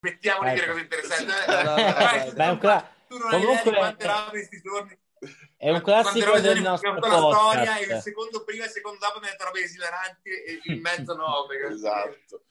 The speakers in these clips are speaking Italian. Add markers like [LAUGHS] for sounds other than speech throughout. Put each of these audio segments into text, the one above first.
Mettiamo di dire Ecco. cose interessanti. Dai, è un cla- tu non hai idea comunque- questi giorni. È un classico del nostro fatto la storia e il podcast. secondo prima e il secondo dopo mi detto robe esilaranti e in [LAUGHS] mezzo no. Esatto.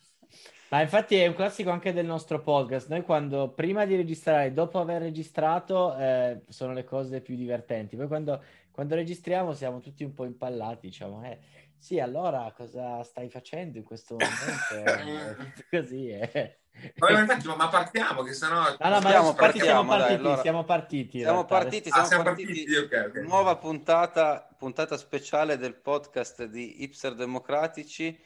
Ma infatti è un classico anche del nostro podcast. Noi quando prima di registrare, dopo aver registrato, eh, sono le cose più divertenti. Poi quando, quando registriamo siamo tutti un po' impallati, diciamo, eh, sì, allora cosa stai facendo in questo momento? [LAUGHS] Eh, Così, eh. Ma infatti, ma partiamo che sennò... No, no, ma Partiamo, infatti siamo partiamo, dai, partiti, allora. siamo partiti. Siamo realtà. partiti, Ah, siamo siamo partiti. partiti, ok, ok. Nuova puntata, puntata speciale del podcast di Hipster Democratici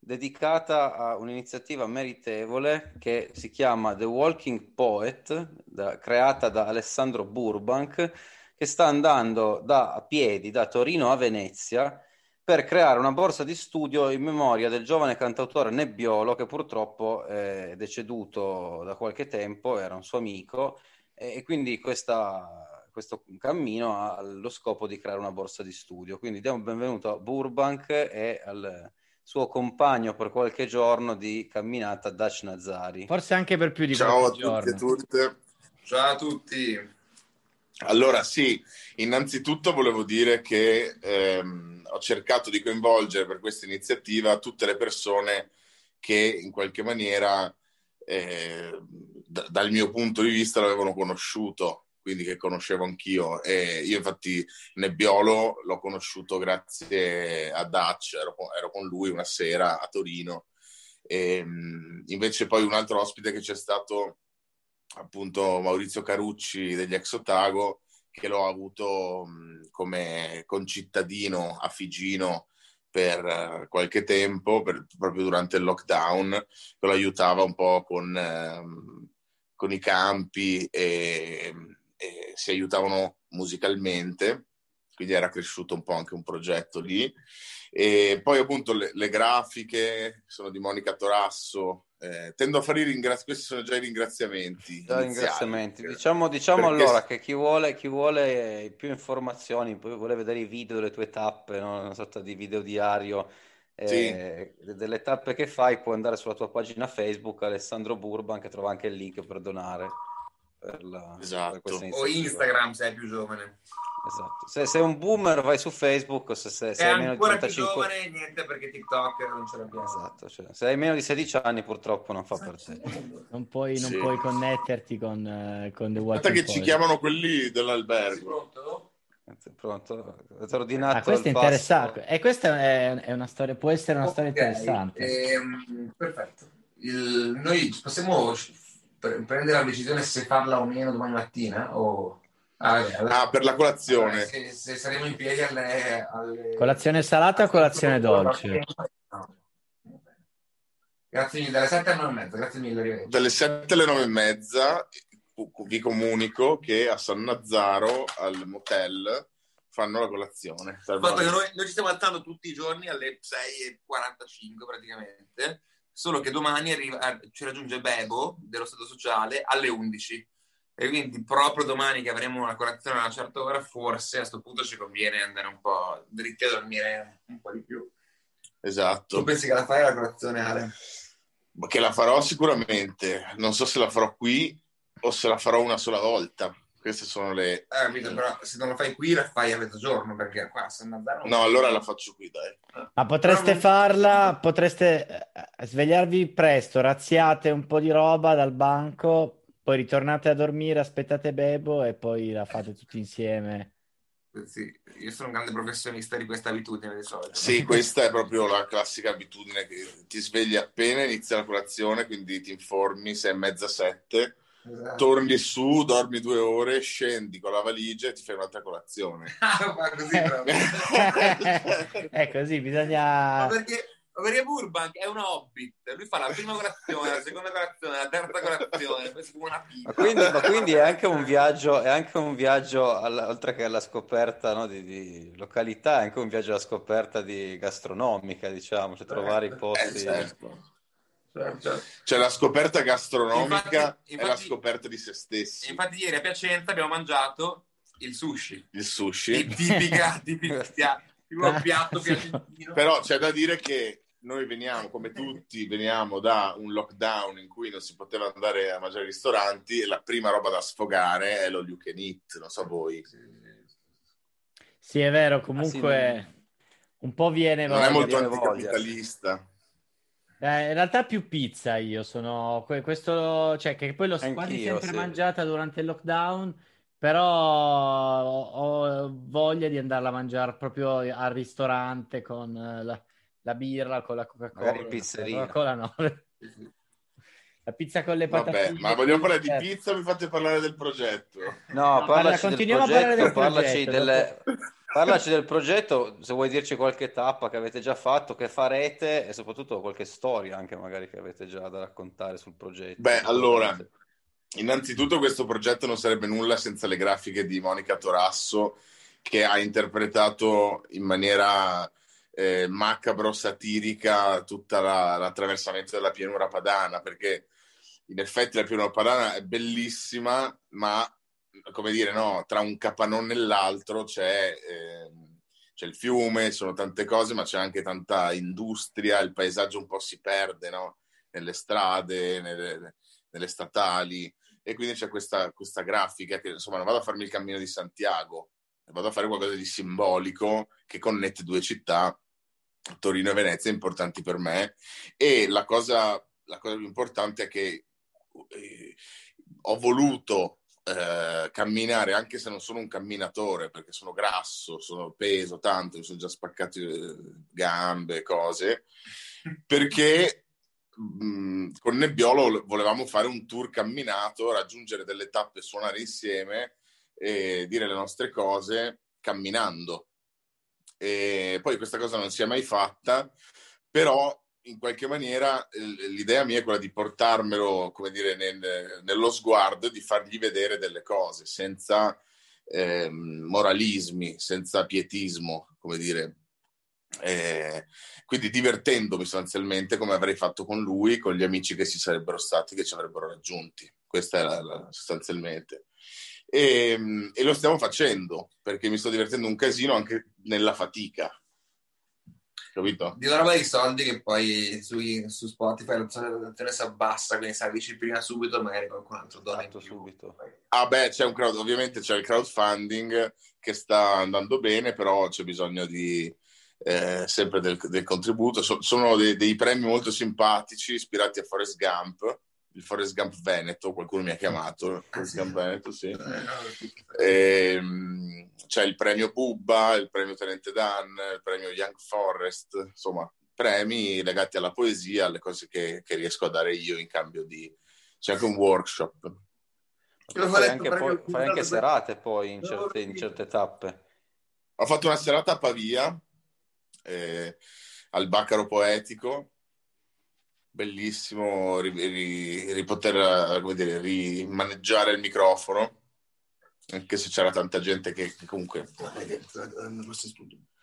dedicata a un'iniziativa meritevole che si chiama The Walking Poet, da- creata da Alessandro Burbank, che sta andando da, a piedi da Torino a Venezia per creare una borsa di studio in memoria del giovane cantautore Nebbiolo che purtroppo è deceduto da qualche tempo, era un suo amico e quindi questa- questo cammino ha lo scopo di creare una borsa di studio. Quindi diamo il benvenuto a Burbank e al suo compagno per qualche giorno di camminata, Dash Nazari. Forse anche per più di Ciao a qualche tutti e giorno. tutte. Ciao a tutti. Allora, sì, innanzitutto volevo dire che ehm, ho cercato di coinvolgere per questa iniziativa tutte le persone che in qualche maniera, eh, da- dal mio punto di vista, l'avevano conosciuto, quindi che conoscevo anch'io. E io, infatti, Nebbiolo l'ho conosciuto grazie a Dutch, ero ero con lui una sera a Torino. E, mh, invece, poi un altro ospite che c'è stato appunto Maurizio Carucci degli Ex Otago, che l'ho avuto mh, come concittadino a Figino per eh, qualche tempo, per- proprio durante il lockdown, che lo aiutava un po' con, ehm, con i campi e, e si aiutavano musicalmente, quindi era cresciuto un po' anche un progetto lì. E poi appunto le, le grafiche sono di Monica Torasso. Eh, tendo a fare i ringraziamenti, questi sono già i ringraziamenti. Già iniziali. ringraziamenti. Diciamo, diciamo Perché- allora che chi vuole, chi vuole più informazioni, poi vuole vedere i video delle tue tappe, no? una sorta di video diario eh, delle tappe che fai, puoi andare sulla tua pagina Facebook, Alessandro Burban, che trova anche il link per donare per, la, Esatto. per O. Instagram se è più giovane. Esatto. Se sei un boomer vai su Facebook, se, se, se hai meno di ancora più 35 giovane, niente perché TikTok non ce l'abbiamo. Esatto, cioè, se hai meno di 16 anni purtroppo non fa per te. Non puoi, non Sì. puoi connetterti con, eh, con The Aspetta Walking che ci chiamano quelli Sei dell'albergo. pronto? Pronto? È ordinato Ah, questo è interessante. E questa è, è una storia, può essere una storia Ok, interessante. ehm, perfetto. Il- noi possiamo pre- prendere la decisione se farla o meno domani mattina? O... Ah, allora- Ah, per la colazione. Se, se saremo in piedi alle, alle- Colazione salata o colazione dolce? No. Grazie mille, dalle 7 alle 9 e mezza, grazie mille, arrivederci. Dalle 7 alle 9 e mezza vi comunico che a San Nazzaro, al motel, fanno la colazione. Il fatto che noi, noi ci stiamo alzando tutti i giorni alle 6.45 praticamente, solo che domani arriva- ci raggiunge Bebo dello Stato Sociale alle 11. E quindi proprio domani che avremo una colazione a una certa ora, forse a questo punto ci conviene andare un po' dritti a dormire un po' di più. Tu Esatto. pensi che la fai la colazione, Ale? Che la farò sicuramente. Non so se la farò qui o se la farò una sola volta. Queste sono le... Eh, capito, però se non la fai qui la fai a mezzogiorno, perché qua a San Nazzaro... No, allora la faccio qui, dai. Ma potreste Però non- farla, potreste eh, svegliarvi presto, razziate un po' di roba dal banco, poi ritornate a dormire, aspettate Bebo e poi la fate tutti insieme. Sì, io sono un grande professionista di questa abitudine di solito. Sì, questa è proprio la classica abitudine che ti svegli appena inizia la colazione, quindi ti informi, sei mezza sette, Esatto. torni su, dormi due ore, scendi con la valigia e ti fai un'altra colazione. [LAUGHS] Ah, ma così proprio. [LAUGHS] [LAUGHS] È così, Ma bisogna... perché, ma perché Burbank è un hobbit, lui fa la prima colazione, la seconda colazione, la terza colazione, poi si una Ma pizza. quindi, ma quindi è anche un viaggio, è anche un viaggio alla- oltre che alla scoperta no, di, di località, è anche un viaggio alla scoperta di gastronomica, diciamo, cioè trovare i Eh, posti. certo. Certo. Cioè la scoperta gastronomica Infatti- è la infatti- scoperta di se stessi. Infatti ieri a Piacenza abbiamo mangiato il sushi, Il È sushi. tipica, [LAUGHS] tipica, tipo piatto piacentino. Però c'è da dire che noi veniamo, come tutti, veniamo da un lockdown in cui non si poteva andare a mangiare ai ristoranti e la prima roba da sfogare è lo you can eat, non so voi. Sì, è vero, comunque ah, sì, un po' viene... Non è molto anticapitalista. Eh, in realtà più pizza io sono questo, cioè che poi l'ho quasi sempre sì. mangiata durante il lockdown, però ho, ho, voglia di andarla a mangiare proprio al ristorante con la, la birra, con la Coca-Cola. Magari in pizzeria. Coca-Cola no. La pizza con le patatine. Vabbè, ma vogliamo parlare di pizza o mi fate parlare del progetto? No, no parlaci continuiamo progetto, a parlare del parlaci progetto. Delle... Parlaci del progetto, se vuoi dirci qualche tappa che avete già fatto, che farete e soprattutto qualche storia anche magari che avete già da raccontare sul progetto. Beh, allora, innanzitutto questo progetto non sarebbe nulla senza le grafiche di Monica Torasso che ha interpretato in maniera eh, macabro, satirica tutto la, l'attraversamento della pianura padana, perché in effetti la pianura padana è bellissima, ma come dire, no, tra un capannone e l'altro c'è, eh, c'è, il fiume, sono tante cose, ma c'è anche tanta industria, il paesaggio un po' si perde no? nelle strade, nelle, nelle, statali, e quindi c'è questa, questa grafica che insomma non vado a farmi il cammino di Santiago, vado a fare qualcosa di simbolico che connette due città, Torino e Venezia, importanti per me. E la cosa, la cosa più importante è che eh, ho voluto eh, camminare, anche se non sono un camminatore, perché sono grasso, sono peso tanto, mi sono già spaccato eh, gambe, cose, perché mh, mm, con Nebbiolo volevamo fare un tour camminato, raggiungere delle tappe, suonare insieme e dire le nostre cose camminando. E poi questa cosa non si è mai fatta, però in qualche maniera l'idea mia è quella di portarmelo, come dire, nel, nello sguardo, di fargli vedere delle cose senza eh, moralismi, senza pietismo, come dire. Eh, quindi divertendomi sostanzialmente come avrei fatto con lui, con gli amici che ci sarebbero stati, che ci avrebbero raggiunti. Questa è la, la, sostanzialmente. E, e, lo stiamo facendo perché mi sto divertendo un casino anche nella fatica capito? Di una roba di soldi che poi su, su Spotify l'opzione si abbassa, quindi se avvici prima subito magari qualcun altro dona esatto, subito. Ah beh, c'è un crowd, ovviamente c'è il crowdfunding che sta andando bene, però c'è bisogno di eh, sempre del, del, contributo. So, sono dei, dei premi molto simpatici ispirati a Forrest Gump il Forest Gump Veneto, qualcuno mi ha chiamato, Forest Gump Veneto, sì. E, ehm, c'è il premio Bubba, il premio Tenente Dan, il premio Young Forest, insomma, premi legati alla poesia, alle cose che, che riesco a dare io in cambio di... C'è anche un workshop. Fai anche, poi, fai anche serate poi in certe, in certe tappe. Ho fatto una serata a Pavia, eh, al Baccaro Poetico, bellissimo ri, ri, poter dire, rimaneggiare il microfono, anche se c'era tanta gente che, che comunque...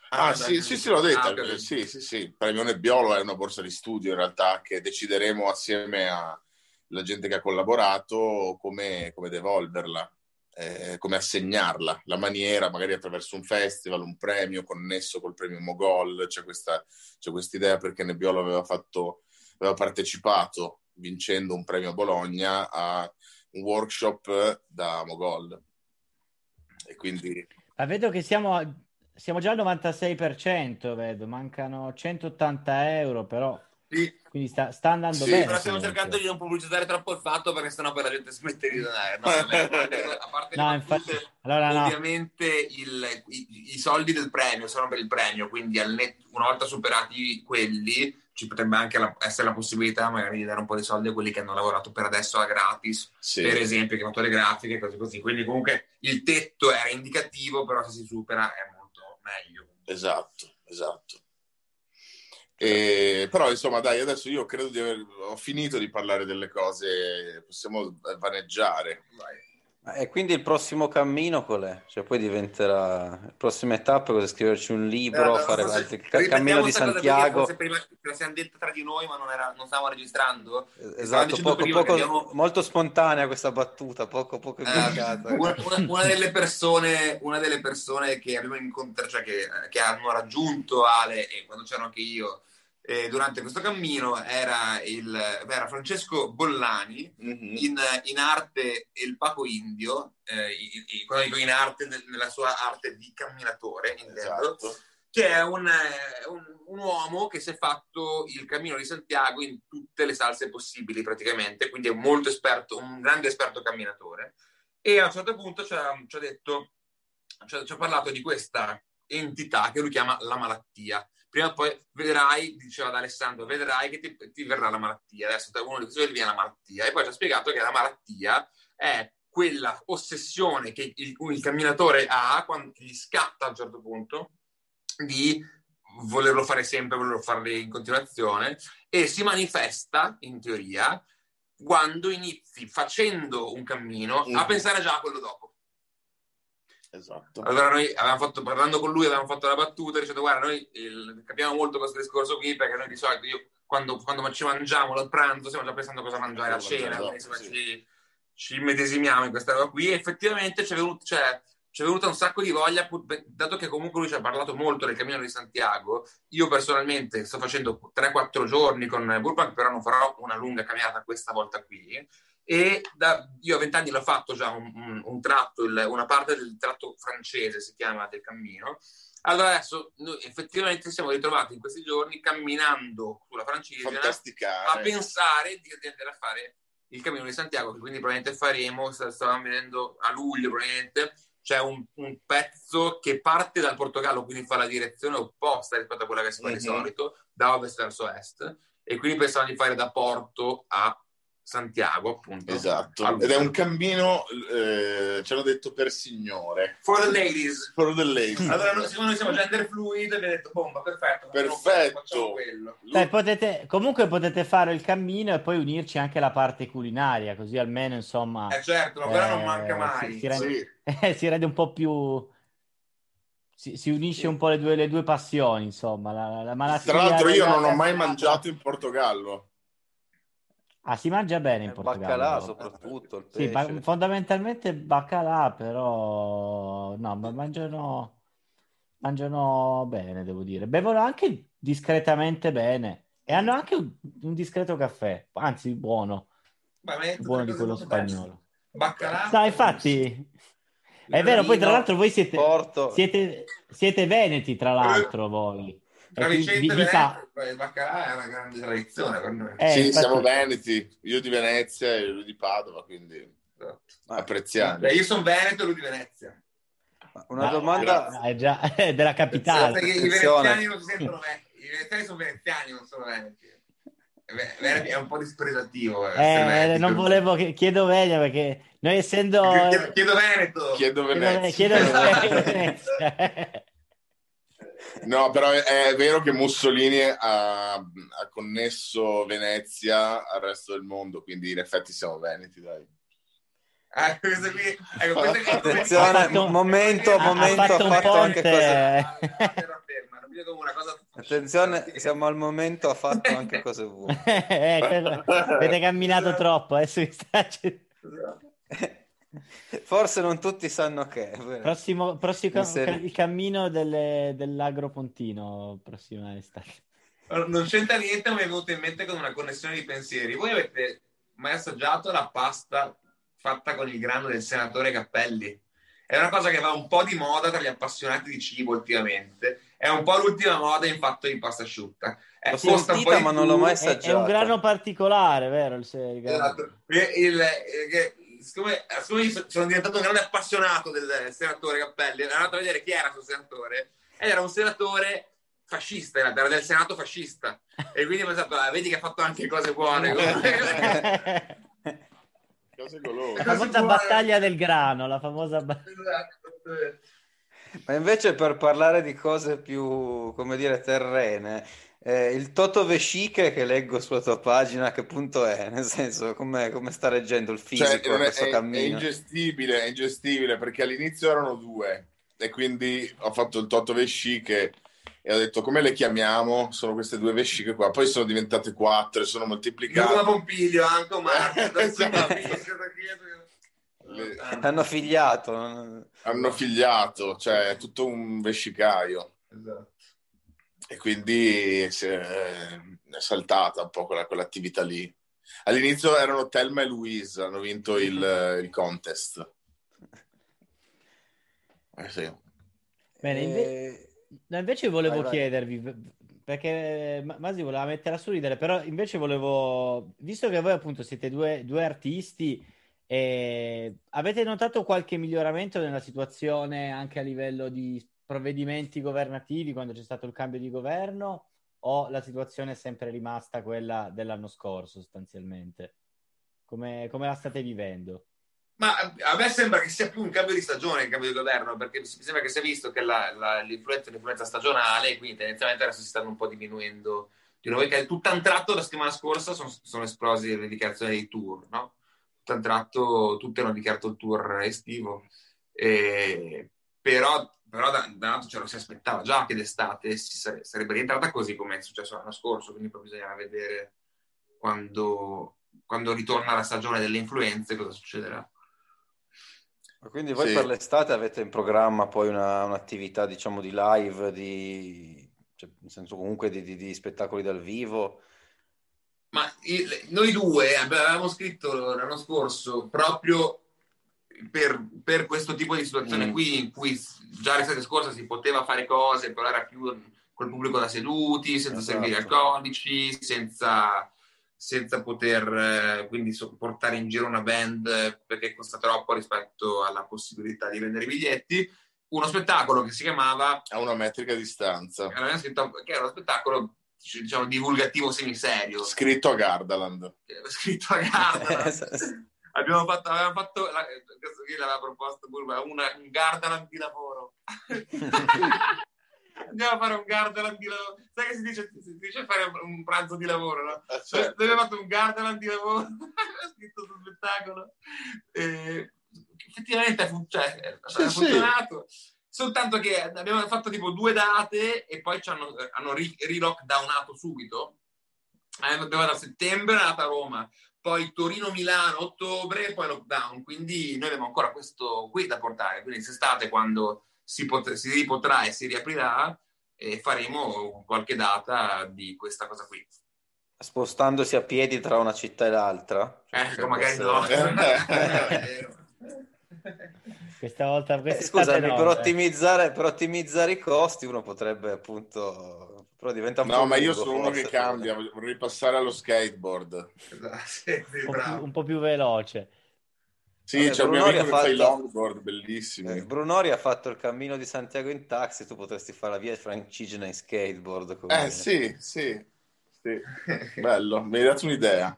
Ah, ah sì, sì, sì, l'ho detto. Ah, sì, sì, sì. Il premio Nebbiolo è una borsa di studio in realtà che decideremo assieme alla gente che ha collaborato come, come devolverla, eh, come assegnarla, la maniera, magari attraverso un festival, un premio connesso col premio Mogol. C'è questa idea perché Nebbiolo aveva fatto aveva partecipato vincendo un premio a Bologna a un workshop da Mogol. E quindi... Ma vedo che siamo, siamo già al 96%, vedo, mancano 180 euro, però sì. Quindi sta, sta andando sì, bene. Però stiamo cercando di non pubblicizzare troppo il fatto perché sennò poi la gente smette di donare. No, [LAUGHS] a parte, no, infatti, allora, ovviamente no. il, i, i, soldi del premio sono per il premio, quindi net, una volta superati quelli ci potrebbe anche la, essere la possibilità magari di dare un po' di soldi a quelli che hanno lavorato per adesso a gratis, sì. per esempio, che hanno fatto le grafiche e cose così. Quindi comunque il tetto era indicativo, però se si supera è molto meglio. Esatto, esatto. E, però insomma dai adesso io credo di aver ho finito di parlare delle cose possiamo vaneggiare Vai. E quindi il prossimo cammino qual è? Cioè poi diventerà la prossima tappa cosa scriverci un libro, eh, fare altri, il cammino di Santiago. Prima la siamo detta tra di noi, ma non, era, non stavamo registrando. Esatto, poco, poco, abbiamo... molto spontanea questa battuta, poco, poco eh, una, una, una, delle persone, una delle persone che abbiamo incontrato, cioè che, che hanno raggiunto Ale e quando c'ero anche io eh, durante questo cammino era, il, era Francesco Bollani, Mhm. in, in arte il Paco Indio, eh, quando dico in arte, nel- nella sua arte di camminatore, intendo, Esatto. che è un, eh, un- un uomo che si è fatto il cammino di Santiago in tutte le salse possibili praticamente, quindi è molto esperto, un grande esperto camminatore. E a un certo punto ci ha, ci ha detto, ci ha, ci ha parlato di questa entità che lui chiama la malattia. Prima o poi vedrai, diceva ad Alessandro, vedrai che ti, ti verrà la malattia. Adesso da uno di questi viene la malattia. E poi ci ha spiegato che la malattia è quella ossessione che il, il camminatore ha quando gli scatta a un certo punto di volerlo fare sempre, volerlo fare in continuazione e si manifesta, in teoria, quando inizi facendo un cammino a Mhm. pensare già a quello dopo. Esatto. Allora noi avevamo fatto, parlando con lui, avevamo fatto la battuta dicendo guarda, noi il- capiamo molto questo discorso qui perché noi di solito io quando, quando ci mangiamo al pranzo stiamo già pensando cosa mangiare a cena, mangiare insomma, dopo, ci, ci medesimiamo in questa roba qui e effettivamente ci è, venuto, cioè, ci è venuta un sacco di voglia, dato che comunque lui ci ha parlato molto del Cammino di Santiago, io personalmente sto facendo 3-4 giorni con Burbank, però non farò una lunga camminata questa volta qui e da- io a vent'anni l'ho fatto già un, un- un tratto, il- una parte del tratto francese si chiama del cammino. Allora adesso noi effettivamente siamo ritrovati in questi giorni camminando sulla francigena a pensare di, di andare a fare il cammino di Santiago, che quindi probabilmente faremo, sta- stavamo vedendo a luglio probabilmente, c'è un, un pezzo che parte dal Portogallo, quindi fa la direzione opposta rispetto a quella che si fa di Mhm. solito, da ovest verso est, e quindi pensavamo di fare da Porto a Santiago, appunto. Esatto. Ed è un cammino, eh, ci hanno detto per signore. For the ladies. For the ladies. Allora, noi, siccome noi siamo gender fluid, abbiamo detto, bomba, perfetto. Perfetto. Beh, potete, comunque potete fare il cammino e poi unirci anche la parte culinaria, così almeno insomma Eh certo, quella non Eh, manca mai. si- si rende- Sì. eh, [LAUGHS] si rende un po' più... Si, si unisce Sì. un po' le due, le due passioni, insomma, la, la malattia... Tra l'altro io non ho mai mangiato in Portogallo. Ah, si mangia bene in Eh, Portogallo. baccalà soprattutto, il Sì, ba- pesce. fondamentalmente baccalà, però no, ma mangiano, mangiano bene, devo dire. Bevono anche discretamente bene e hanno anche un, un discreto caffè, anzi buono, buono di quello spagnolo. Baccalà. No, infatti, è vero, poi tra l'altro voi siete, siete, siete veneti, tra l'altro voi. Tra Vicente e Veneto, il baccalà è una grande tradizione per noi. Eh, sì, infatti- siamo veneti. Io di Venezia e lui di Padova, quindi Esatto. apprezziamo. Beh, io sono Veneto e lui di Venezia. Una Ma- domanda, è già [LAUGHS] è della capitale. Perché i veneziani non si sentono veneti. I veneziani sono veneziani, non sono veneti. Ve- Veneti è un po' dispregiativo. essere Eh, veneti, non volevo che chiedo Vegna perché noi essendo Chiedo, chiedo Veneto. Chiedo chiedo, Venezia. chiedo Venezia. [LAUGHS] [LAUGHS] No, però è, è vero che Mussolini ha, ha connesso Venezia al resto del mondo, quindi in effetti siamo veneti, dai. Ah, questo qui, ecco, questo qui- Attenzione, Ha fatto- momento, ha- ha momento, fatto ha un fatto anche ponte. cose... Attenzione, siamo al momento, ha fatto anche cose buone. [LAUGHS] Eh, quello- avete camminato troppo adesso mi sta [LAUGHS] Forse non tutti sanno che. è prossimo, prossimo sembra- il cammino delle- dell'agro pontino prossima estate Non c'entra niente, ma mi è venuto in mente con una connessione di pensieri. Voi avete mai assaggiato la pasta fatta con il grano del senatore Cappelli? È una cosa che va un po' di moda tra gli appassionati di cibo ultimamente. È un po' l'ultima moda in fatto di pasta asciutta. Eh, L'ho sentita, po' di ma non l'ho mai è, assaggiata. è un grano particolare vero il, il? Esatto. Il- il- che- siccome, siccome io so- sono diventato un grande appassionato del senatore Cappelli, sono andato a vedere chi era questo senatore ed era un senatore fascista, era del senato fascista e quindi ho pensato, ah, vedi che ha fatto anche cose buone. [LAUGHS] Cose golose. la famosa battaglia del grano la famosa ba- Esatto. Ma invece per parlare di cose più, come dire, terrene, eh, il Toto Vesciche che leggo sulla tua pagina, che punto è? [LAUGHS] Nel senso, come, come sta reggendo il fisico Cioè, è, questo è- è cammino? ingestibile, è ingestibile perché all'inizio erano due e quindi ho fatto il Toto Vesciche e ho detto come le chiamiamo? Sono queste due vesciche qua, poi sono diventate quattro e sono Luca moltiplicate. Pompiglio, anche Marco. [LAUGHS] Esatto. Le- Hanno figliato. Hanno figliato, cioè è tutto un vescicaio. Esatto. E quindi si è, è saltata un po' quella, quell'attività lì. All'inizio erano Telma e Louise, hanno vinto il, [LAUGHS] il contest. Eh sì. Bene, inve- no, invece volevo vai, chiedervi, vai. perché Masi voleva mettere a sorridere, però invece volevo, visto che voi appunto siete due, due artisti, eh, avete notato qualche miglioramento nella situazione anche a livello di provvedimenti governativi quando c'è stato il cambio di governo o la situazione è sempre rimasta quella dell'anno scorso sostanzialmente? Come, come la state vivendo? Ma a me sembra che sia più un cambio di stagione che un cambio di governo, perché mi sembra che si è visto che la, la, l'influenza è un'influenza stagionale, quindi tendenzialmente adesso si stanno un po' diminuendo. Di nuovo, tutto un tratto la settimana scorsa sono, sono esplosi le dichiarazioni dei tour, no? Tutto un tratto tutti hanno dichiarato il tour estivo, e, però, però da, da un lato ce lo si aspettava già che d'estate si sare, sarebbe rientrata così come è successo l'anno scorso, quindi poi bisognerà vedere quando, quando ritorna la stagione delle influenze cosa succederà. Quindi voi sì. per l'estate avete in programma poi una, un'attività, diciamo, di live, di, cioè, nel senso comunque di, di, di, spettacoli dal vivo? Ma il, noi due avevamo scritto l'anno scorso proprio per, per questo tipo di situazione mm. qui, in cui già l'estate scorsa si poteva fare cose, però era più col pubblico da seduti, senza esatto. servire alcolici, senza senza poter eh, quindi portare in giro una band perché costa troppo rispetto alla possibilità di vendere i biglietti. Uno spettacolo che si chiamava A una metrica distanza, scritto, che era uno spettacolo diciamo divulgativo semiserio scritto a Gardaland scritto a Gardaland [LAUGHS] abbiamo fatto, avevamo fatto la, chi l'aveva proposto una, un Gardaland di lavoro [LAUGHS] andiamo a fare un gardaland di lavoro. Sai che si dice, si dice fare un pranzo di lavoro, no? Eh, certo. Abbiamo fatto un gardaland di lavoro, [LAUGHS] scritto sul spettacolo. E effettivamente ha, fun- cioè, sì, funzionato. Sì. Soltanto che abbiamo fatto tipo due date e poi ci hanno, hanno ri-lockdownato subito. Abbiamo da settembre è nata a Roma, poi Torino-Milano ottobre e poi lockdown. Quindi noi abbiamo ancora questo qui da portare. Quindi quest'estate quando si, pot- si ripotrà e si riaprirà e faremo qualche data di questa cosa qui. Spostandosi a piedi tra una città e l'altra? Cioè, ecco, magari no. [LAUGHS] questa volta eh, scusami, no, per, eh. ottimizzare, per ottimizzare i costi uno potrebbe appunto però diventa un no, po' ma io sono uno che cambia, vorrei passare allo skateboard. [LAUGHS] Sì, un, po più, un, po più, veloce. Sì, Vabbè, c'è Brunori un mio amico fatto... che fa i longboard, bellissimi. Eh, Brunori ha fatto il cammino di Santiago in taxi, tu potresti fare la via francigena in skateboard. Come... Eh sì, sì, sì. bello, mi hai dato un'idea.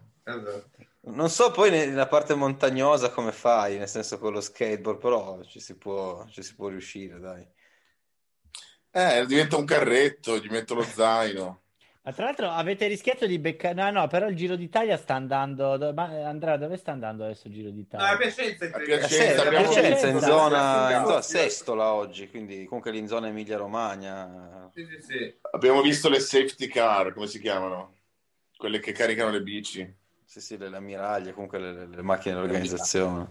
Non so poi nella parte montagnosa come fai, nel senso con lo skateboard, però ci si può, ci si può riuscire, dai. Eh, diventa un carretto, gli metto lo zaino. Ma tra l'altro avete rischiato di beccare... No, no, però il Giro d'Italia sta andando... Ma Andrea, dove sta andando adesso il Giro d'Italia? No, a Piacenza. A Piacenza, a Piacenza in zona, in zona Sestola oggi, quindi comunque lì in zona Emilia-Romagna. Sì, sì, sì. Abbiamo visto le safety car, come si chiamano? Quelle che caricano le bici. Sì, sì, le, le ammiraglie, comunque le, le macchine dell'organizzazione.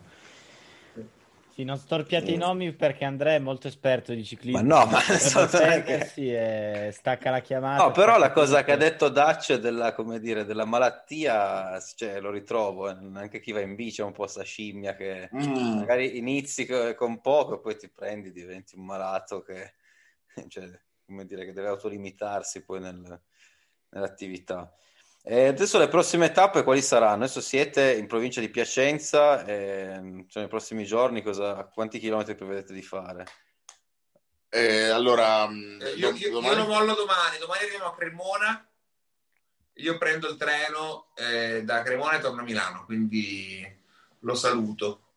Sì, non storpiate i nomi perché Andrea è molto esperto di ciclismo. Ma no, ma assolutamente. Sì, è... stacca la chiamata. No, però la cosa che ha detto Dutch della, come dire, della malattia, cioè, lo ritrovo, eh. anche chi va in bici è un po' sta scimmia che mm. magari inizi con poco e poi ti prendi, diventi un malato che, [LAUGHS] cioè, come dire, che deve autolimitarsi poi nel, nell'attività. E adesso le prossime tappe quali saranno? Adesso siete in provincia di Piacenza, e, cioè nei prossimi giorni cosa, quanti chilometri prevedete di fare? Eh, allora, mm, eh, io, io, domani... io, lo mollo domani, domani arriviamo a Cremona, io prendo il treno eh, da Cremona e torno a Milano, quindi lo saluto.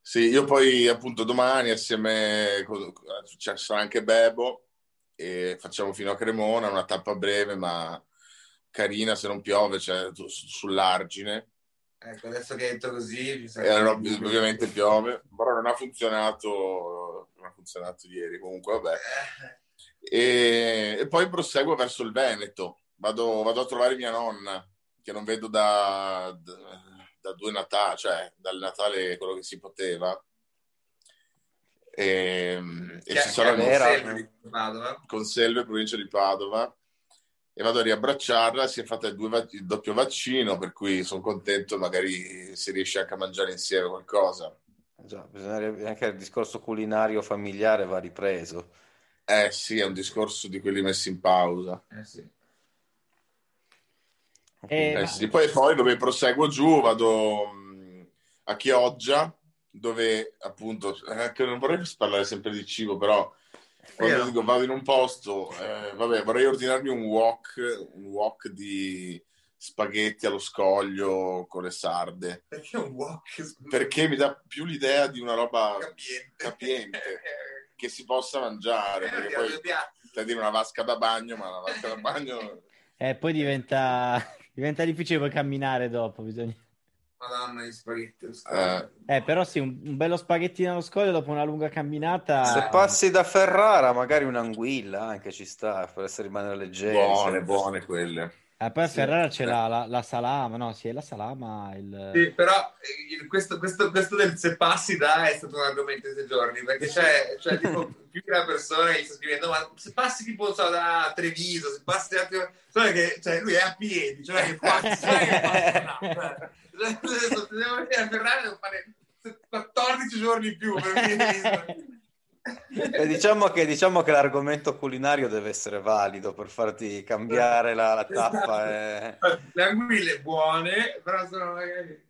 Sì, io poi appunto domani assieme, cioè, sarà anche Bebo, e facciamo fino a Cremona, una tappa breve ma carina se non piove, cioè sull'argine. Ecco, adesso che hai detto così... Eh, no, ovviamente piove, però non ha funzionato, non ha funzionato ieri, comunque vabbè. Eh. E, e poi proseguo verso il Veneto, vado, vado, a trovare mia nonna, che non vedo da, da, da due Natali, cioè dal Natale quello che si poteva. E, e Che- ci sono Conselve Padova. Conselve, provincia di Padova, e vado a riabbracciarla. Si è fatta il, due vac- il doppio vaccino, per cui sono contento, magari si riesce anche a mangiare insieme qualcosa. Già, bisognerebbe anche il discorso culinario familiare va ripreso. Eh sì, è un discorso di quelli messi in pausa. Eh sì. Eh, Eh sì, Poi, poi dove proseguo giù vado mh, a Chioggia, dove appunto, eh, non vorrei parlare sempre di cibo, però quando dico vado in un posto, eh, vabbè, vorrei ordinarmi un wok, un wok di spaghetti allo scoglio con le sarde, Perché un wok? perché mi dà più l'idea di una roba Capiente. capiente [LAUGHS] che si possa mangiare, perché poi stai dire una vasca da bagno, ma la vasca da bagno... eh, poi diventa, [LAUGHS] diventa difficile poi camminare dopo, bisogna... Madonna, gli spaghetti. lo Eh, scoglio. Eh, però sì, un, un bello spaghettino allo scoglio dopo una lunga camminata... Se passi da Ferrara, magari un'anguilla anche ci sta per essere rimanere leggeri. buone, buone quelle. Eh, poi a Sì. Ferrara c'è la, la- la salama, no? Sì, è la salama, il... Sì, però eh, questo, questo, questo del se passi da è stato un argomento di giorni perché c'è, c'è tipo [LAUGHS] più di una persona che gli sta scrivendo ma se passi tipo so, da Treviso se passi da cioè che cioè, lui è a piedi cioè che passi cioè che passi là, cioè, cioè, se devo venire a Ferrari devo fare 14 giorni in più per venire diciamo che, diciamo che l'argomento culinario deve essere valido per farti cambiare la, la tappa. eh. le anguille buone però sono magari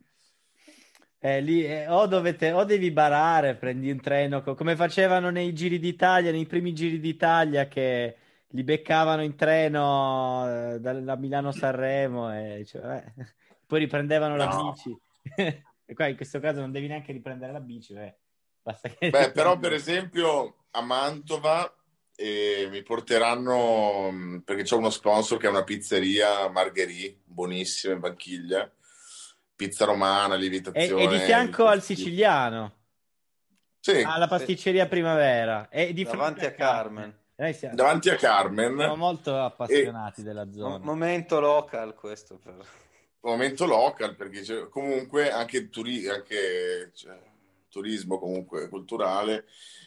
Eh, lì, eh, o, dovete, o devi barare, prendi un treno, co- come facevano nei giri d'Italia, nei primi giri d'Italia che li beccavano in treno eh, da, da Milano-Sanremo e cioè, eh, poi riprendevano la No. bici. [LAUGHS] E qua in questo caso non devi neanche riprendere la bici, eh. Basta che... Beh, [LAUGHS] però per esempio a Mantova eh, mi porteranno, perché c'è uno sponsor che è una pizzeria Margherì, buonissima in Banchiglia, pizza romana, E, lievitazione. e di fianco al siciliano, Sì, alla pasticceria Primavera. E di Davanti a Carmen. Noi siamo, davanti a Carmen, siamo molto appassionati della Mo- zona. momento local questo. Per... momento local, perché c'è comunque anche, turi- anche cioè, turismo comunque culturale,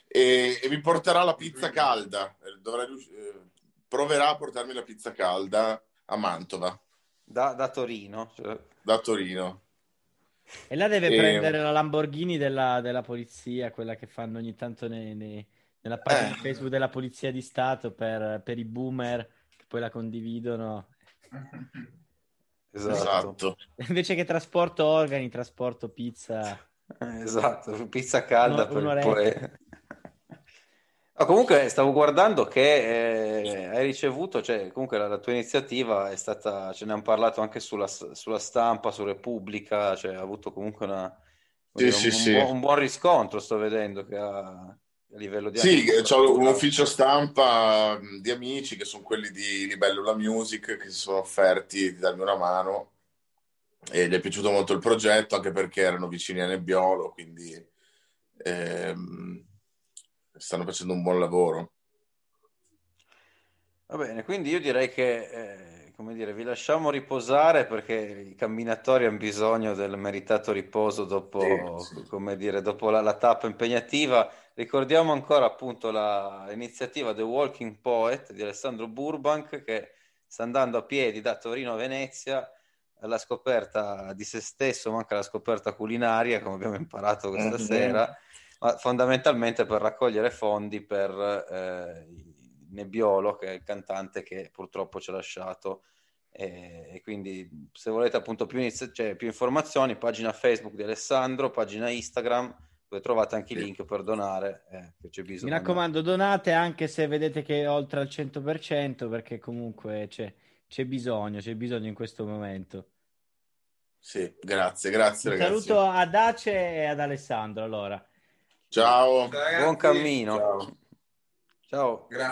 e, e mi porterà la pizza calda, rius- eh, proverà a portarmi la pizza calda a Mantova, Da, da Torino. cioè. da Torino. E là deve E- prendere la Lamborghini della, della polizia, quella che fanno ogni tanto nei- nei- nella pagina Eh. Facebook della Polizia di Stato per, per i boomer che poi la condividono. Esatto. Esatto. Invece che trasporto organi, trasporto pizza. Eh, Esatto, pizza calda per un'oretta. poi... No, comunque stavo guardando che eh, hai ricevuto, cioè comunque la, la tua iniziativa è stata, ce ne hanno parlato anche sulla, sulla stampa, su Repubblica, cioè ha avuto comunque una, Sì, sì, un, sì. buon, un buon riscontro, sto vedendo che ha a livello di... Sì, ho un ufficio stampa di amici che sono quelli di Libellula Music che si sono offerti di darmi una mano e gli è piaciuto molto il progetto anche perché erano vicini a Nebbiolo, quindi ehm, stanno facendo un buon lavoro. Va bene, quindi io direi che, eh, come dire, vi lasciamo riposare perché i camminatori hanno bisogno del meritato riposo dopo, Sì, sì. come dire, dopo la, la tappa impegnativa. Ricordiamo ancora appunto la- l'iniziativa The Walking Poet di Alessandro Burbank che sta andando a piedi da Torino a Venezia alla scoperta di se stesso, ma anche alla scoperta culinaria, come abbiamo imparato questa Mhm. sera, ma fondamentalmente per raccogliere fondi per eh, Nebbiolo, che è il cantante che purtroppo ci ha lasciato. E, e quindi se volete appunto più, inizi- cioè, più informazioni, pagina Facebook di Alessandro, pagina Instagram, dove trovate anche i link per donare, eh, che c'è bisogno. Mi raccomando, donate anche se vedete che è oltre al 100%, perché comunque c'è, c'è bisogno, c'è bisogno in questo momento. Sì, grazie, grazie Un ragazzi. saluto ad Ace e ad Alessandro, allora. Ciao. Ragazzi, Buon cammino. Ciao. Ciao. Grazie.